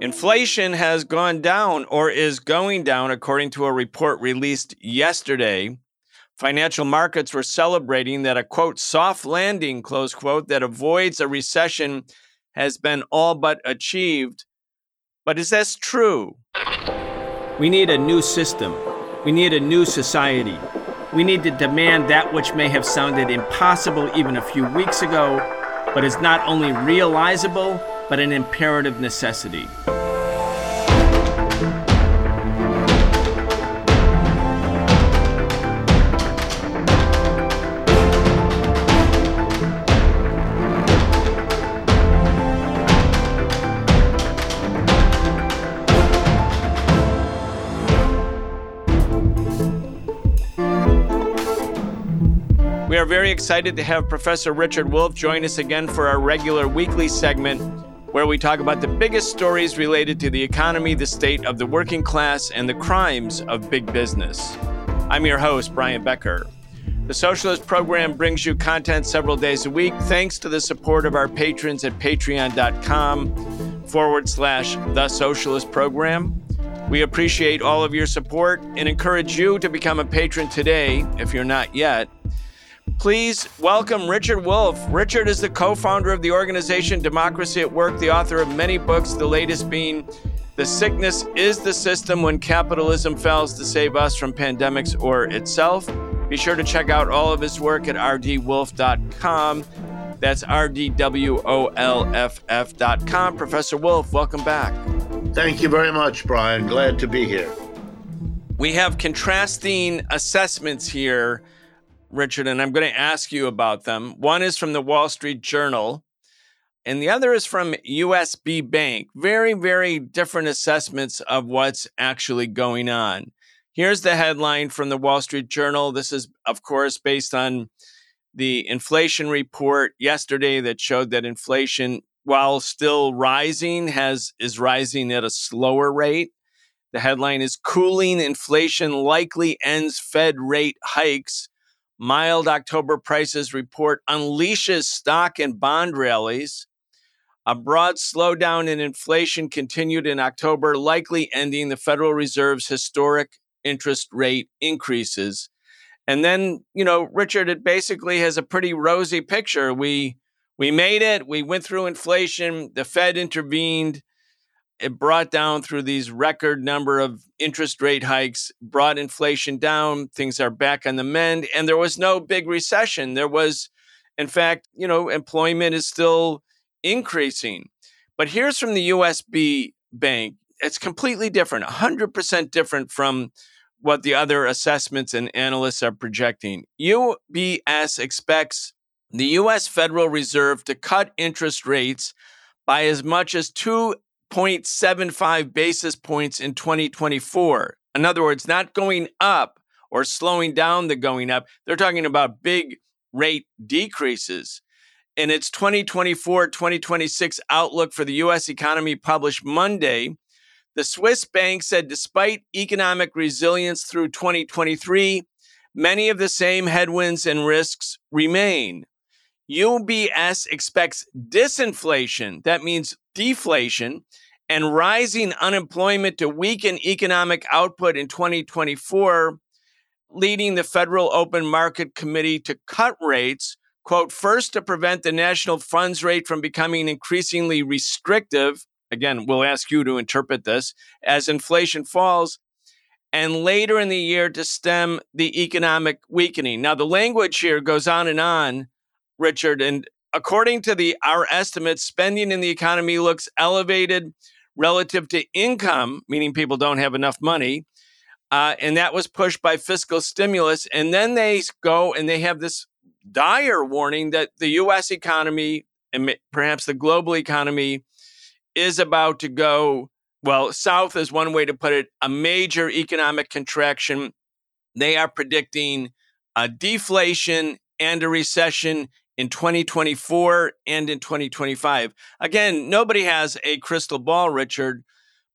Inflation has gone down or is going down, according to a report released yesterday. Financial markets were celebrating that a quote, soft landing, close quote, that avoids a recession has been all but achieved. But is this true? We need a new system. We need a new society. We need to demand that which may have sounded impossible even a few weeks ago, but is not only realizable, but an imperative necessity. We are very excited to have Professor Richard Wolff join us again for our regular weekly segment where we talk about the biggest stories related to the economy, the state of the working class, and the crimes of big business. I'm your host, Brian Becker. The Socialist Program brings you content several days a week thanks to the support of our patrons at patreon.com forward slash the Socialist Program. We appreciate all of your support and encourage you to become a patron today if you're not yet. Please welcome Richard Wolff. Richard is the co founder of the organization Democracy at Work, the author of many books, the latest being The Sickness is the System When Capitalism Fails to Save Us from Pandemics or Itself. Be sure to check out all of his work at rdwolff.com. That's rdwolff.com. Professor Wolff, welcome back. Thank you very much, Brian. Glad to be here. We have contrasting assessments here Richard, and I'm going to ask you about them. One is from the Wall Street Journal, and the other is from USB Bank. Very, very different assessments of what's actually going on. Here's the headline from the Wall Street Journal. This is, of course, based on the inflation report yesterday that showed that inflation, while still rising, has is rising at a slower rate. The headline is Cooling Inflation Likely Ends Fed Rate Hikes Mild October prices report unleashes stock and bond rallies. A broad slowdown in inflation continued in October, likely ending the Federal Reserve's historic interest rate increases. And then, you know, Richard, it basically has a pretty rosy picture. We we made it. We went through inflation. The Fed intervened it brought down through these record number of interest rate hikes brought inflation down things are back on the mend and there was no big recession. There was in fact you know employment is still increasing. But here's from the USB bank. It's completely different 100% different from what the other assessments and analysts are projecting. UBS expects the US Federal Reserve to cut interest rates by as much as 2 0.75 basis points in 2024. In other words, not going up or slowing down the going up. They're talking about big rate decreases. In its 2024 2026 outlook for the U.S. economy published Monday, the Swiss bank said despite economic resilience through 2023, many of the same headwinds and risks remain. UBS expects disinflation, that means deflation, and rising unemployment to weaken economic output in 2024, leading the Federal Open Market Committee to cut rates, quote, first to prevent the national funds rate from becoming increasingly restrictive. Again, we'll ask you to interpret this as inflation falls, and later in the year to stem the economic weakening. Now, the language here goes on and on, Richard, and according to the our estimates, spending in the economy looks elevated relative to income, meaning people don't have enough money. Uh, and that was pushed by fiscal stimulus. And then they go and they have this dire warning that the US economy and perhaps the global economy is about to go, well, south is one way to put it, a major economic contraction. They are predicting a deflation and a recession in 2024 and in 2025. Again, nobody has a crystal ball, Richard,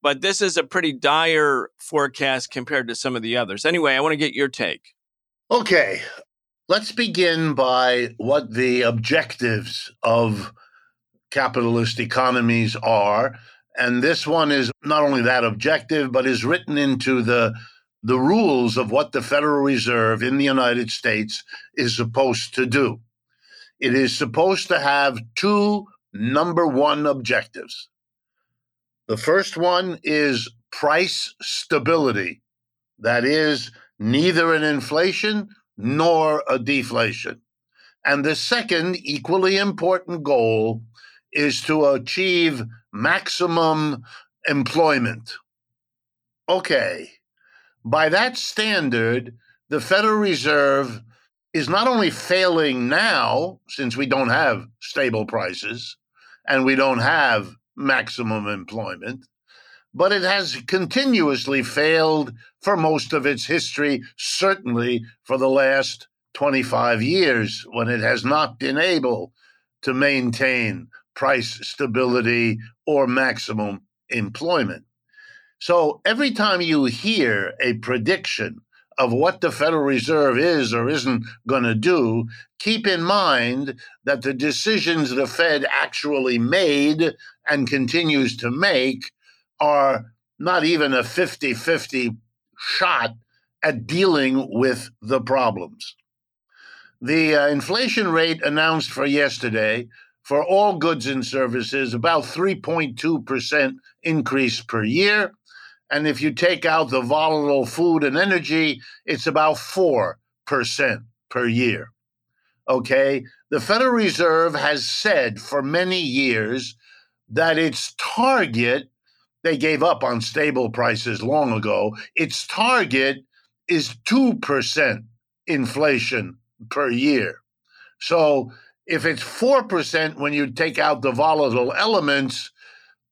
but this is a pretty dire forecast compared to some of the others. Anyway, I want to get your take. Okay. Let's begin by what the objectives of capitalist economies are And this one is not only that objective, but is written into the the rules of what the Federal Reserve in the United States is supposed to do. It is supposed to have two number one objectives. The first one is price stability. That is, neither an inflation nor a deflation. And the second, equally important goal is to achieve maximum employment. Okay, by that standard, the Federal Reserve is not only failing now, since we don't have stable prices and we don't have maximum employment, but it has continuously failed for most of its history, certainly for the last 25 years, when it has not been able to maintain price stability or maximum employment. So every time you hear a prediction of what the Federal Reserve is or isn't going to do, keep in mind that the decisions the Fed actually made and continues to make are not even a 50 50 shot at dealing with the problems. The uh, inflation rate announced for yesterday for all goods and services about 3.2% increase per year and if you take out the volatile food and energy, it's about 4% per year. Okay. The Federal Reserve has said for many years that its target, they gave up on stable prices long ago, its target is 2% inflation per year. So if it's 4% when you take out the volatile elements,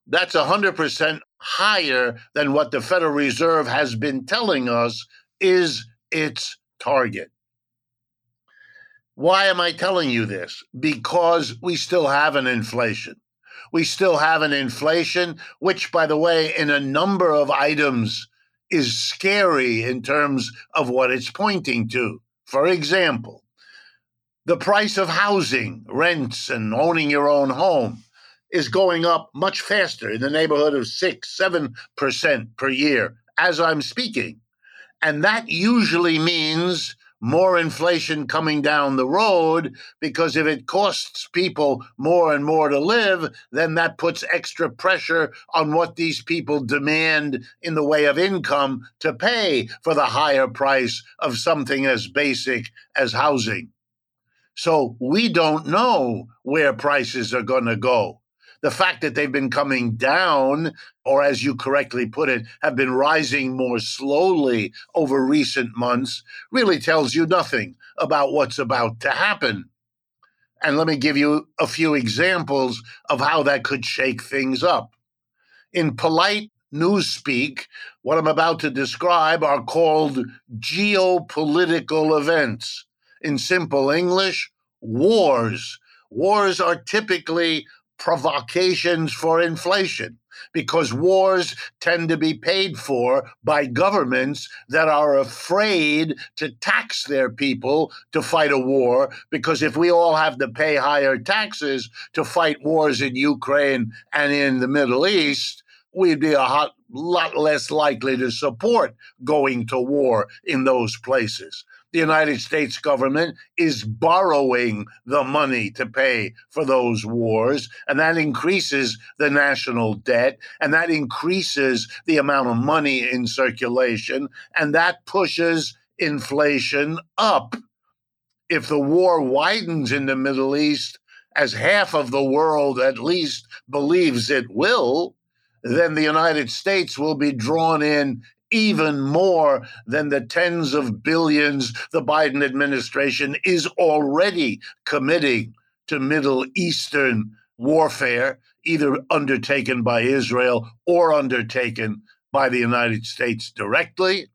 that's 100% higher than what the Federal Reserve has been telling us is its target. Why am I telling you this? Because we still have an inflation. We still have an inflation, which, by the way, in a number of items is scary in terms of what it's pointing to. For example, the price of housing, rents, and owning your own home is going up much faster in the neighborhood of six, seven percent per year as I'm speaking. And that usually means more inflation coming down the road because if it costs people more and more to live, then that puts extra pressure on what these people demand in the way of income to pay for the higher price of something as basic as housing. So we don't know where prices are going to go the fact that they've been coming down, or as you correctly put it, have been rising more slowly over recent months, really tells you nothing about what's about to happen. And let me give you a few examples of how that could shake things up. In polite newspeak, what I'm about to describe are called geopolitical events. In simple English, wars. Wars are typically provocations for inflation because wars tend to be paid for by governments that are afraid to tax their people to fight a war. Because if we all have to pay higher taxes to fight wars in Ukraine and in the Middle East, we'd be a hot, lot less likely to support going to war in those places the United States government is borrowing the money to pay for those wars, and that increases the national debt, and that increases the amount of money in circulation, and that pushes inflation up. If the war widens in the Middle East, as half of the world at least believes it will, then the United States will be drawn in even more than the tens of billions the Biden administration is already committing to Middle Eastern warfare, either undertaken by Israel or undertaken by the United States directly.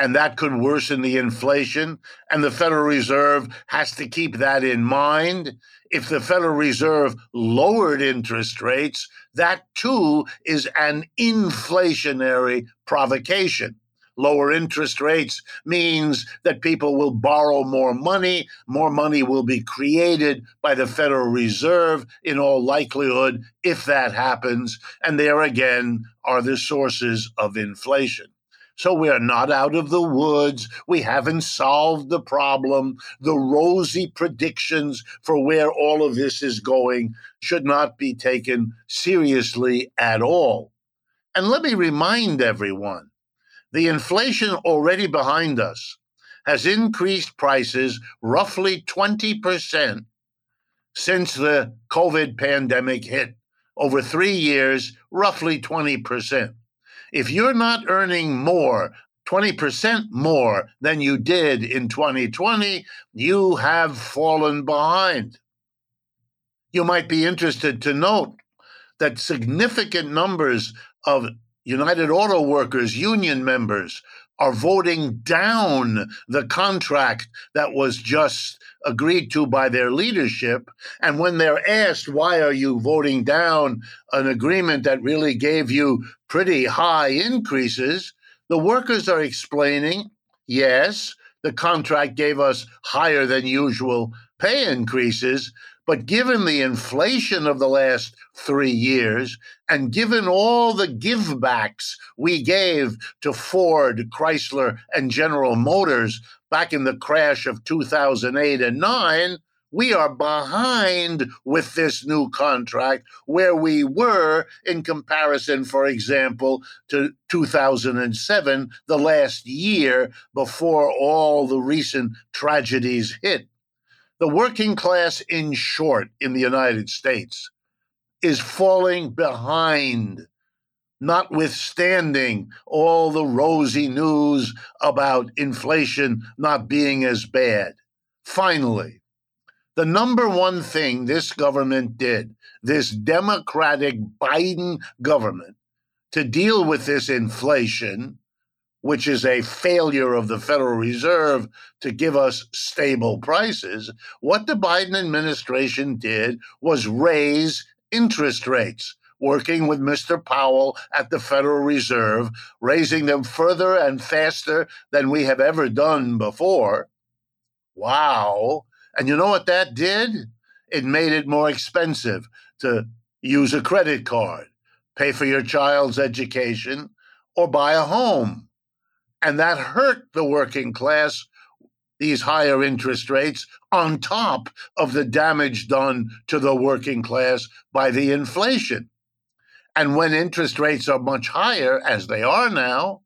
And that could worsen the inflation. And the Federal Reserve has to keep that in mind if the Federal Reserve lowered interest rates, that too is an inflationary provocation. lower interest rates means that people will borrow more money. More money will be created by the Federal Reserve in all likelihood if that happens. And there again are the sources of inflation. So we are not out of the woods. We haven't solved the problem. The rosy predictions for where all of this is going should not be taken seriously at all. And let me remind everyone the inflation already behind us has increased prices roughly 20% since the COVID pandemic hit. Over three years, roughly 20%. If you're not earning more, 20% more than you did in 2020, you have fallen behind. You might be interested to note that significant numbers of United Auto Workers union members are voting down the contract that was just agreed to by their leadership. And when they're asked, why are you voting down an agreement that really gave you pretty high increases, the workers are explaining, yes, the contract gave us higher than usual pay increases, but given the inflation of the last three years, and given all the givebacks we gave to Ford, Chrysler, and General Motors back in the crash of 2008 and 9, we are behind with this new contract where we were in comparison, for example, to 2007, the last year before all the recent tragedies hit. The working class, in short, in the United States is falling behind, notwithstanding all the rosy news about inflation not being as bad. Finally, the number one thing this government did, this Democratic Biden government, to deal with this inflation which is a failure of the Federal Reserve to give us stable prices, what the Biden administration did was raise interest rates, working with Mr. Powell at the Federal Reserve, raising them further and faster than we have ever done before. Wow. And you know what that did? It made it more expensive to use a credit card, pay for your child's education, or buy a home. And that hurt the working class, these higher interest rates, on top of the damage done to the working class by the inflation. And when interest rates are much higher, as they are now,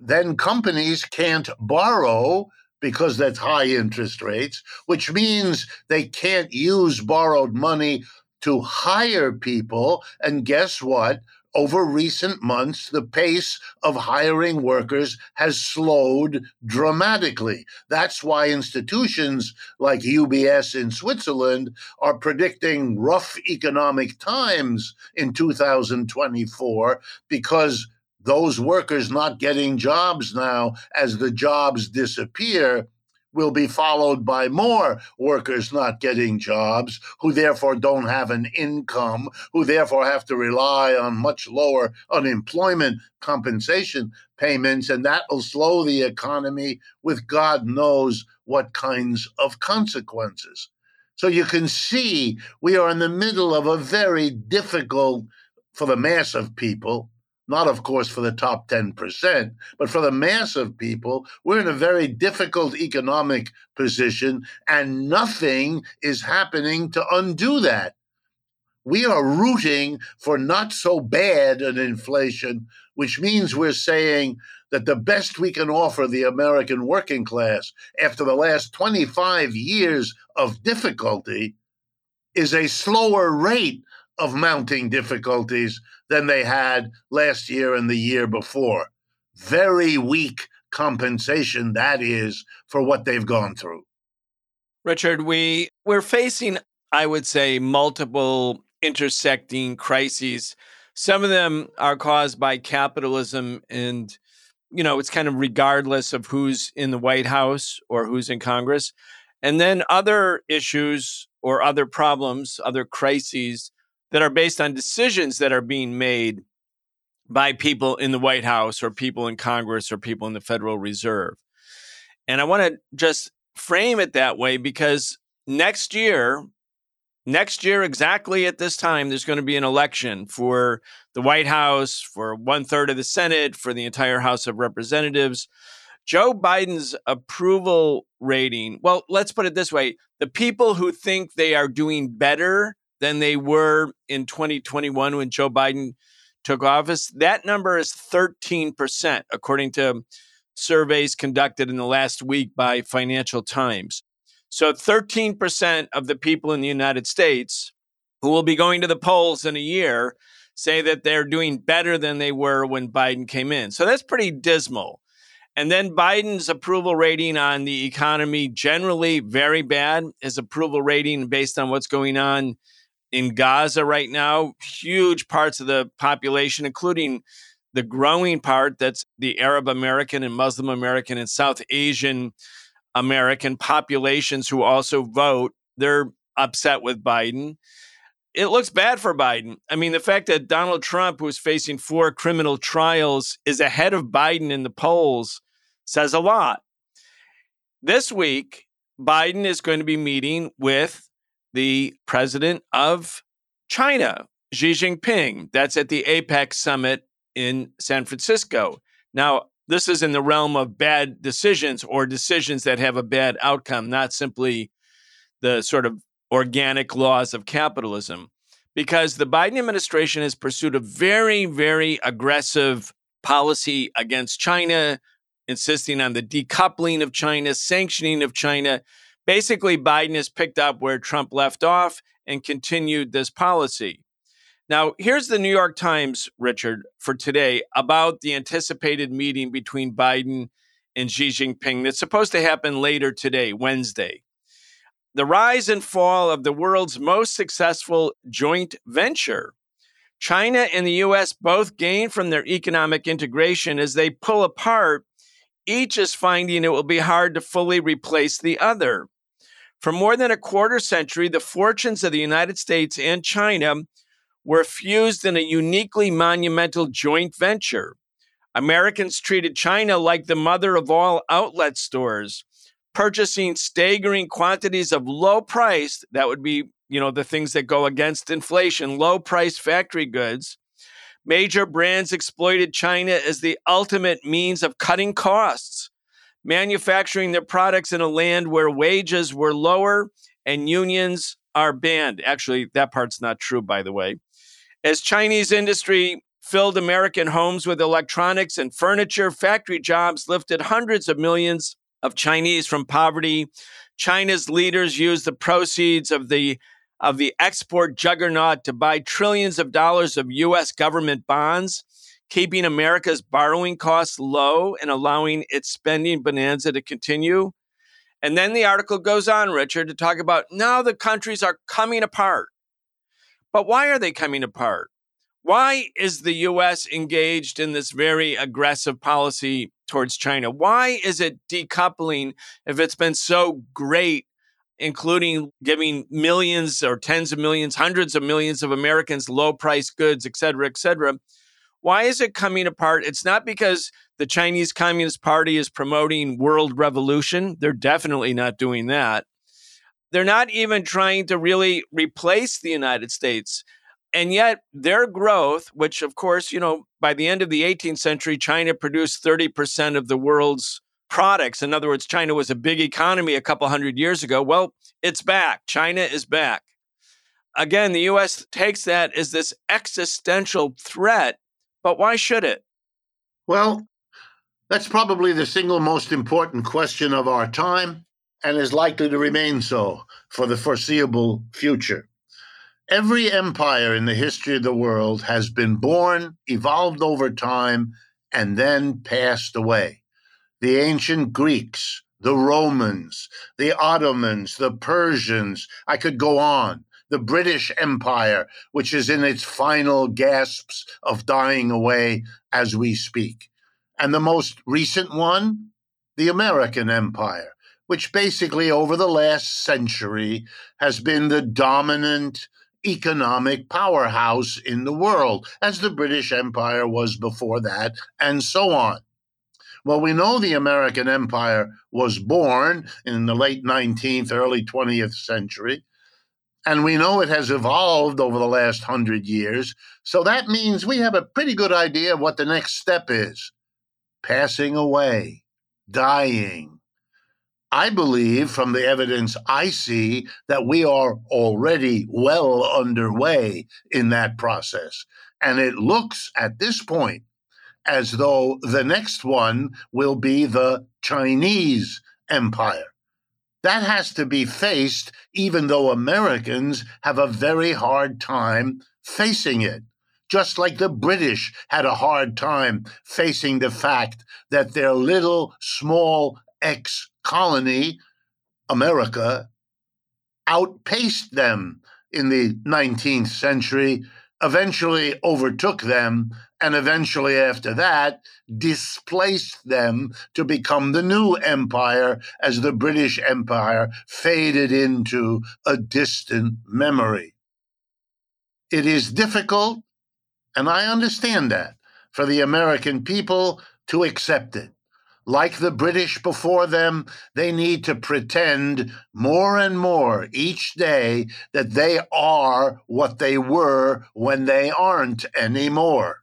then companies can't borrow because that's high interest rates, which means they can't use borrowed money to hire people. And guess what? Over recent months, the pace of hiring workers has slowed dramatically. That's why institutions like UBS in Switzerland are predicting rough economic times in 2024 because those workers not getting jobs now as the jobs disappear will be followed by more workers not getting jobs, who therefore don't have an income, who therefore have to rely on much lower unemployment compensation payments, and that will slow the economy with God knows what kinds of consequences. So you can see we are in the middle of a very difficult, for the mass of people, not, of course, for the top 10%, but for the mass of people, we're in a very difficult economic position, and nothing is happening to undo that. We are rooting for not so bad an inflation, which means we're saying that the best we can offer the American working class after the last 25 years of difficulty is a slower rate of mounting difficulties than they had last year and the year before. Very weak compensation, that is, for what they've gone through. Richard, we, we're facing, I would say, multiple intersecting crises. Some of them are caused by capitalism and you know, it's kind of regardless of who's in the White House or who's in Congress. And then other issues or other problems, other crises that are based on decisions that are being made by people in the White House or people in Congress or people in the Federal Reserve. And I want to just frame it that way because next year, next year, exactly at this time, there's going to be an election for the White House, for one third of the Senate, for the entire House of Representatives. Joe Biden's approval rating, well, let's put it this way the people who think they are doing better than they were in 2021 when Joe Biden took office, that number is 13%, according to surveys conducted in the last week by Financial Times. So 13% of the people in the United States who will be going to the polls in a year say that they're doing better than they were when Biden came in. So that's pretty dismal. And then Biden's approval rating on the economy generally very bad. His approval rating based on what's going on in Gaza right now, huge parts of the population, including the growing part that's the Arab American and Muslim American and South Asian American populations who also vote, they're upset with Biden. It looks bad for Biden. I mean, the fact that Donald Trump, who's facing four criminal trials, is ahead of Biden in the polls says a lot. This week, Biden is going to be meeting with the president of China, Xi Jinping. That's at the APEC summit in San Francisco. Now, this is in the realm of bad decisions or decisions that have a bad outcome, not simply the sort of organic laws of capitalism. Because the Biden administration has pursued a very, very aggressive policy against China, insisting on the decoupling of China, sanctioning of China, Basically, Biden has picked up where Trump left off and continued this policy. Now, here's the New York Times, Richard, for today about the anticipated meeting between Biden and Xi Jinping that's supposed to happen later today, Wednesday. The rise and fall of the world's most successful joint venture. China and the US both gain from their economic integration as they pull apart. Each is finding it will be hard to fully replace the other. For more than a quarter century, the fortunes of the United States and China were fused in a uniquely monumental joint venture. Americans treated China like the mother of all outlet stores, purchasing staggering quantities of low priced, that would be, you know, the things that go against inflation, low priced factory goods. Major brands exploited China as the ultimate means of cutting costs manufacturing their products in a land where wages were lower and unions are banned. Actually, that part's not true, by the way. As Chinese industry filled American homes with electronics and furniture, factory jobs lifted hundreds of millions of Chinese from poverty. China's leaders used the proceeds of the of the export juggernaut to buy trillions of dollars of US government bonds keeping America's borrowing costs low and allowing its spending bonanza to continue. And then the article goes on, Richard, to talk about now the countries are coming apart. But why are they coming apart? Why is the US engaged in this very aggressive policy towards China? Why is it decoupling if it's been so great, including giving millions or tens of millions, hundreds of millions of Americans low price goods, et cetera, et cetera? Why is it coming apart? It's not because the Chinese Communist Party is promoting world revolution. They're definitely not doing that. They're not even trying to really replace the United States. And yet, their growth, which of course, you know, by the end of the 18th century, China produced 30% of the world's products. In other words, China was a big economy a couple hundred years ago. Well, it's back. China is back. Again, the US takes that as this existential threat but why should it? Well, that's probably the single most important question of our time and is likely to remain so for the foreseeable future. Every empire in the history of the world has been born, evolved over time, and then passed away. The ancient Greeks, the Romans, the Ottomans, the Persians, I could go on the British Empire, which is in its final gasps of dying away as we speak. And the most recent one, the American Empire, which basically over the last century has been the dominant economic powerhouse in the world, as the British Empire was before that, and so on. Well, we know the American Empire was born in the late 19th, early 20th century, and we know it has evolved over the last hundred years. So that means we have a pretty good idea of what the next step is passing away, dying. I believe from the evidence I see that we are already well underway in that process. And it looks at this point as though the next one will be the Chinese empire. That has to be faced, even though Americans have a very hard time facing it. Just like the British had a hard time facing the fact that their little, small ex colony, America, outpaced them in the 19th century, eventually overtook them, and eventually, after that, displaced them to become the new empire as the British Empire faded into a distant memory. It is difficult, and I understand that, for the American people to accept it. Like the British before them, they need to pretend more and more each day that they are what they were when they aren't anymore.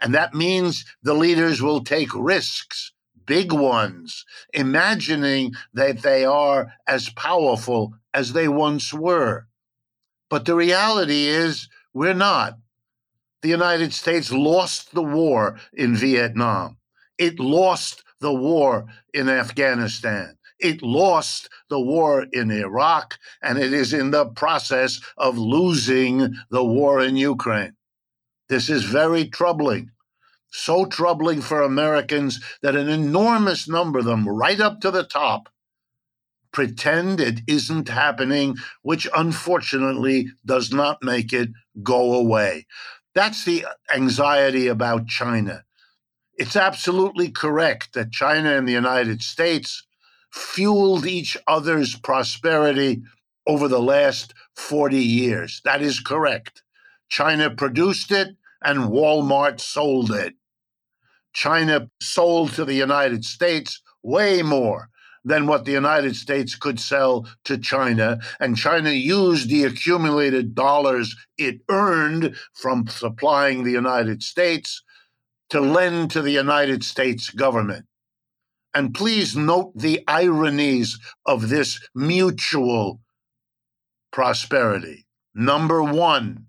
And that means the leaders will take risks, big ones, imagining that they are as powerful as they once were. But the reality is, we're not. The United States lost the war in Vietnam. It lost the war in Afghanistan. It lost the war in Iraq, and it is in the process of losing the war in Ukraine. This is very troubling. So troubling for Americans that an enormous number of them, right up to the top, pretend it isn't happening, which unfortunately does not make it go away. That's the anxiety about China. It's absolutely correct that China and the United States fueled each other's prosperity over the last 40 years. That is correct. China produced it and Walmart sold it. China sold to the United States way more than what the United States could sell to China. And China used the accumulated dollars it earned from supplying the United States to lend to the United States government. And please note the ironies of this mutual prosperity. Number one,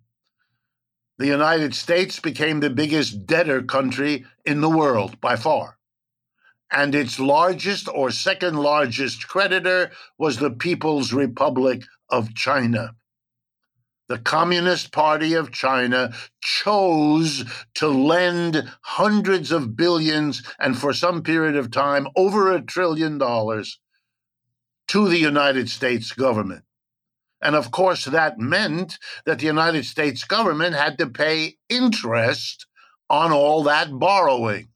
the United States became the biggest debtor country in the world by far. And its largest or second largest creditor was the People's Republic of China. The Communist Party of China chose to lend hundreds of billions and for some period of time over a trillion dollars to the United States government. And of course, that meant that the United States government had to pay interest on all that borrowing,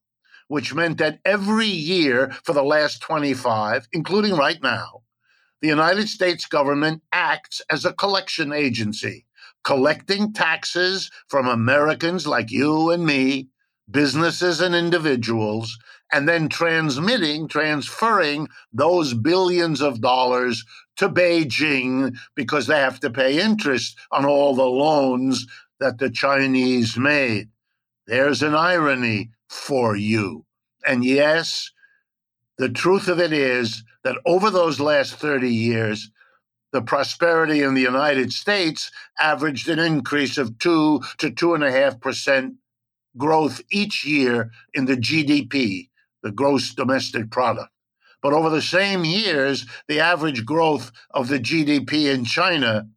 which meant that every year for the last 25, including right now, the United States government acts as a collection agency, collecting taxes from Americans like you and me, businesses and individuals, and then transmitting, transferring those billions of dollars to Beijing because they have to pay interest on all the loans that the Chinese made. There's an irony for you. And yes, the truth of it is that over those last 30 years, the prosperity in the United States averaged an increase of two to two and a half percent growth each year in the GDP, the gross domestic product. But over the same years, the average growth of the GDP in China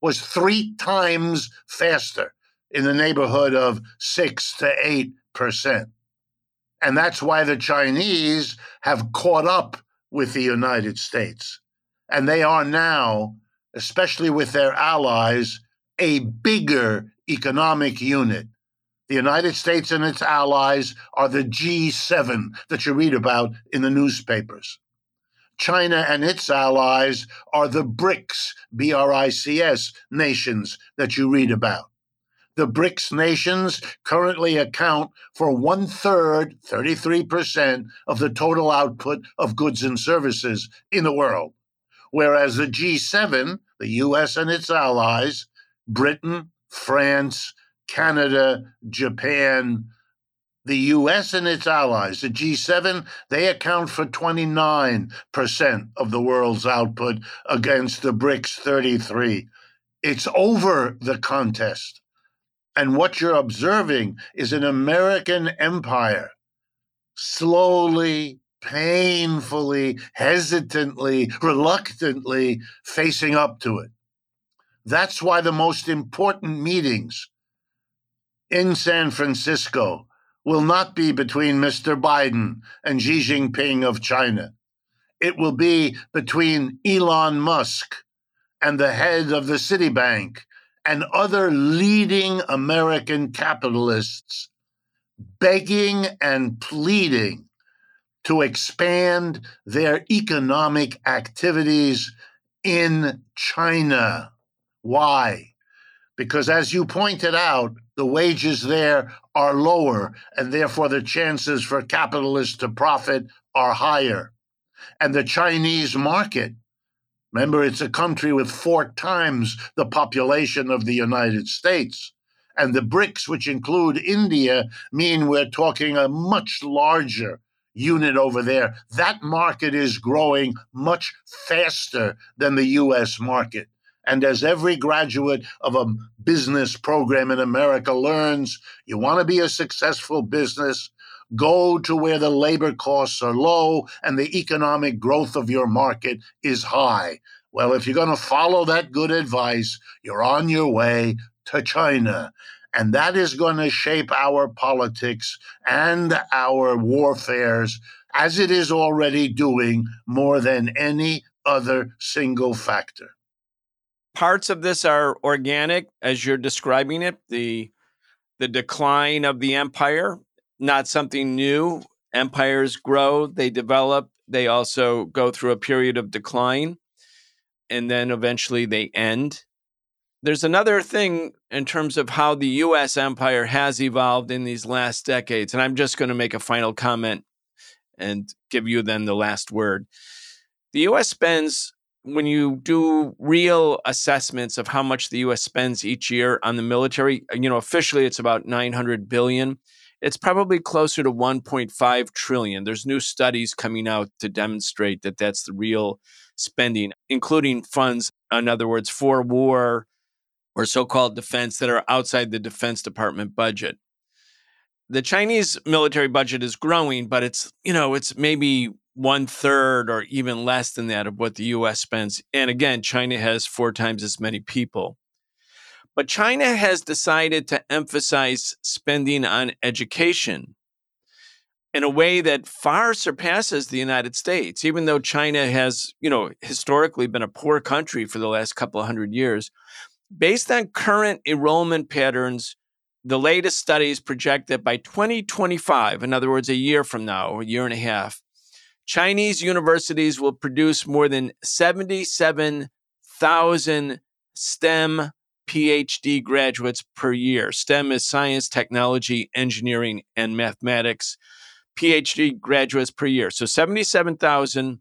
was three times faster in the neighborhood of six to eight percent. And that's why the Chinese have caught up with the United States. And they are now, especially with their allies, a bigger economic unit the United States and its allies are the G7 that you read about in the newspapers. China and its allies are the BRICS, B R I C S nations that you read about. The BRICS nations currently account for one third, 33% of the total output of goods and services in the world. Whereas the G7, the US and its allies, Britain, France, Canada, Japan, the US and its allies, the G7, they account for 29% of the world's output against the BRICS 33. It's over the contest. And what you're observing is an American empire slowly, painfully, hesitantly, reluctantly facing up to it. That's why the most important meetings in San Francisco will not be between Mr. Biden and Xi Jinping of China. It will be between Elon Musk and the head of the Citibank and other leading American capitalists begging and pleading to expand their economic activities in China. Why? Because, as you pointed out, the wages there are lower, and therefore the chances for capitalists to profit are higher. And the Chinese market Remember, it's a country with four times the population of the United States. And the BRICS, which include India, mean we're talking a much larger unit over there. That market is growing much faster than the US market. And as every graduate of a business program in America learns, you want to be a successful business, go to where the labor costs are low and the economic growth of your market is high. Well, if you're going to follow that good advice, you're on your way to China. And that is going to shape our politics and our warfares as it is already doing more than any other single factor. Parts of this are organic, as you're describing it, the the decline of the empire not something new. Empires grow, they develop, they also go through a period of decline, and then eventually they end. There's another thing in terms of how the US empire has evolved in these last decades, and I'm just going to make a final comment and give you then the last word. The US spends when you do real assessments of how much the US spends each year on the military, you know, officially it's about 900 billion it's probably closer to 1.5 trillion. There's new studies coming out to demonstrate that that's the real spending, including funds, in other words, for war or so called defense that are outside the Defense Department budget. The Chinese military budget is growing, but it's, you know, it's maybe one third or even less than that of what the US spends. And again, China has four times as many people. But China has decided to emphasize spending on education in a way that far surpasses the United States, even though China has, you know, historically been a poor country for the last couple of hundred years. Based on current enrollment patterns, the latest studies project that by 2025, in other words, a year from now, a year and a half, Chinese universities will produce more than 77,000 STEM PhD graduates per year. STEM is science, technology, engineering, and mathematics. PhD graduates per year. So 77,000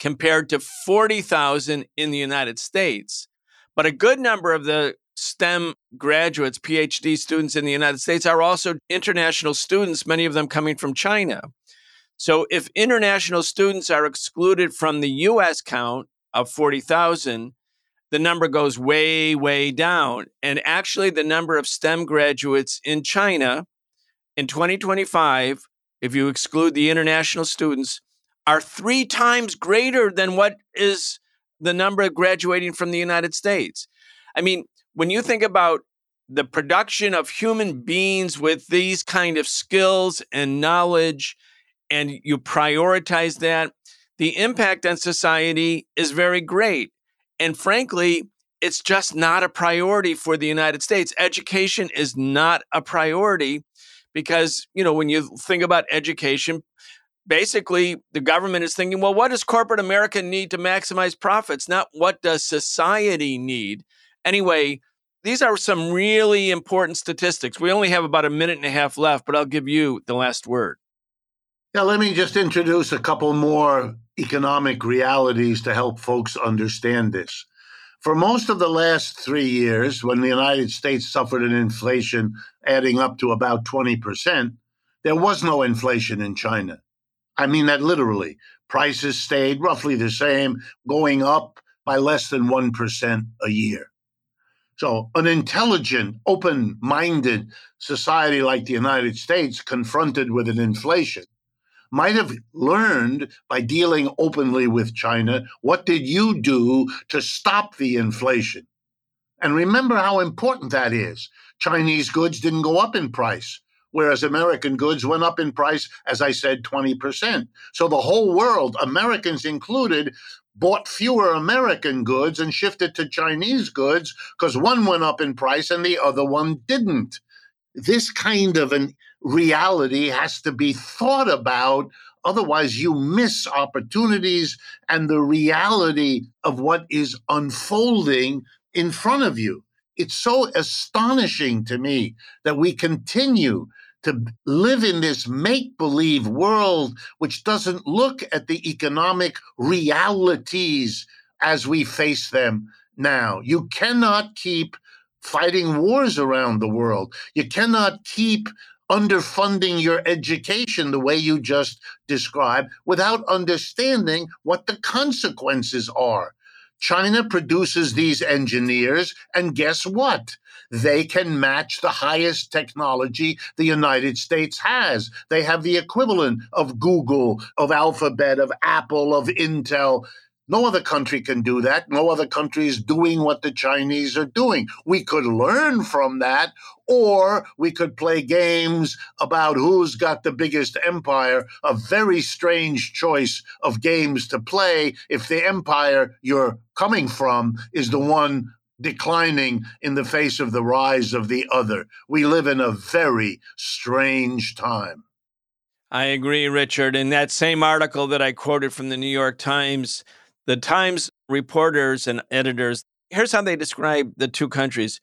compared to 40,000 in the United States. But a good number of the STEM graduates, PhD students in the United States, are also international students, many of them coming from China. So if international students are excluded from the US count of 40,000, the number goes way, way down. And actually, the number of STEM graduates in China in 2025, if you exclude the international students, are three times greater than what is the number graduating from the United States. I mean, when you think about the production of human beings with these kind of skills and knowledge, and you prioritize that, the impact on society is very great. And frankly, it's just not a priority for the United States. Education is not a priority because, you know, when you think about education, basically the government is thinking, well, what does corporate America need to maximize profits? Not what does society need? Anyway, these are some really important statistics. We only have about a minute and a half left, but I'll give you the last word. Yeah, let me just introduce a couple more economic realities to help folks understand this. For most of the last three years, when the United States suffered an inflation adding up to about 20%, there was no inflation in China. I mean that literally. Prices stayed roughly the same, going up by less than 1% a year. So, an intelligent, open minded society like the United States, confronted with an inflation, might have learned by dealing openly with China what did you do to stop the inflation? And remember how important that is. Chinese goods didn't go up in price whereas American goods went up in price, as I said, 20%. So the whole world, Americans included, bought fewer American goods and shifted to Chinese goods because one went up in price and the other one didn't. This kind of an reality has to be thought about. Otherwise, you miss opportunities and the reality of what is unfolding in front of you. It's so astonishing to me that we continue to live in this make believe world which doesn't look at the economic realities as we face them now. You cannot keep fighting wars around the world. You cannot keep underfunding your education the way you just described without understanding what the consequences are. China produces these engineers, and guess what? They can match the highest technology the United States has. They have the equivalent of Google, of Alphabet, of Apple, of Intel. No other country can do that. No other country is doing what the Chinese are doing. We could learn from that, or we could play games about who's got the biggest empire. A very strange choice of games to play if the empire you're coming from is the one declining in the face of the rise of the other. We live in a very strange time. I agree, Richard. In that same article that I quoted from the New York Times, the Times reporters and editors, here's how they describe the two countries.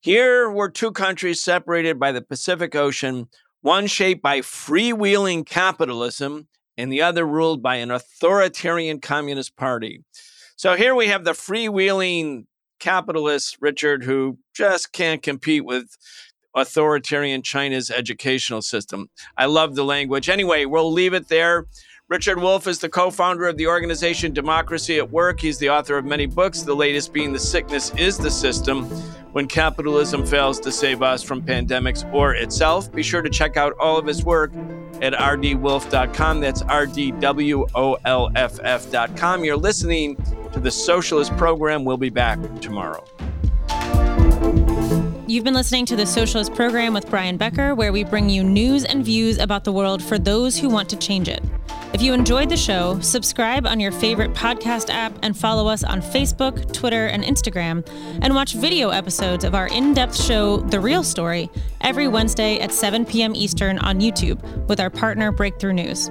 Here were two countries separated by the Pacific Ocean, one shaped by freewheeling capitalism and the other ruled by an authoritarian communist party. So here we have the freewheeling capitalists, Richard, who just can't compete with authoritarian China's educational system. I love the language. Anyway, we'll leave it there. Richard Wolff is the co founder of the organization Democracy at Work. He's the author of many books, the latest being The Sickness is the System When Capitalism Fails to Save Us from Pandemics or Itself. Be sure to check out all of his work at rdwolff.com. That's R D W O L F F.com. You're listening to the Socialist Program. We'll be back tomorrow. You've been listening to the Socialist Program with Brian Becker, where we bring you news and views about the world for those who want to change it. If you enjoyed the show, subscribe on your favorite podcast app and follow us on Facebook, Twitter, and Instagram, and watch video episodes of our in depth show, The Real Story, every Wednesday at 7 p.m. Eastern on YouTube with our partner Breakthrough News.